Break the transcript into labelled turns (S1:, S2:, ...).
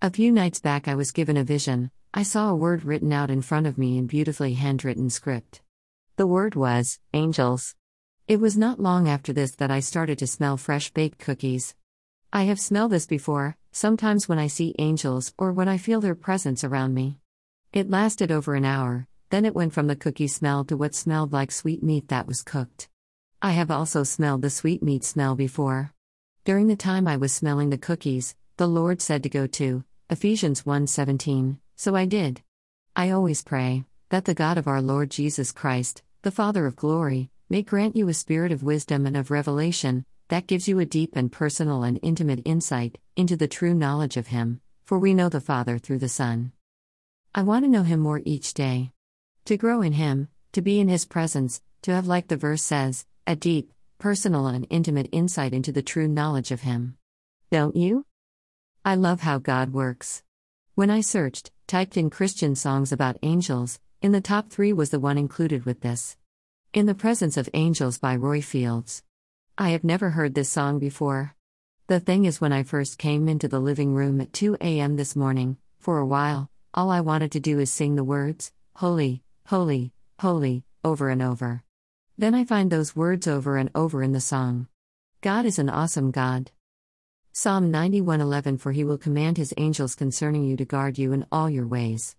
S1: A few nights back, I was given a vision. I saw a word written out in front of me in beautifully handwritten script. The word was, angels. It was not long after this that I started to smell fresh baked cookies. I have smelled this before, sometimes when I see angels or when I feel their presence around me. It lasted over an hour, then it went from the cookie smell to what smelled like sweet meat that was cooked. I have also smelled the sweet meat smell before. During the time I was smelling the cookies, the Lord said to go to Ephesians 1:17. So I did. I always pray that the God of our Lord Jesus Christ, the Father of glory, may grant you a spirit of wisdom and of revelation that gives you a deep and personal and intimate insight into the true knowledge of him, for we know the Father through the Son. I want to know him more each day. To grow in him, to be in his presence, to have like the verse says, a deep, personal and intimate insight into the true knowledge of him. Don't you? I love how God works. When I searched, typed in Christian songs about angels, in the top three was the one included with this. In the Presence of Angels by Roy Fields. I have never heard this song before. The thing is, when I first came into the living room at 2 a.m. this morning, for a while, all I wanted to do is sing the words, Holy, Holy, Holy, over and over. Then I find those words over and over in the song. God is an awesome God. Psalm 91:11 For he will command his angels concerning you to guard you in all your ways.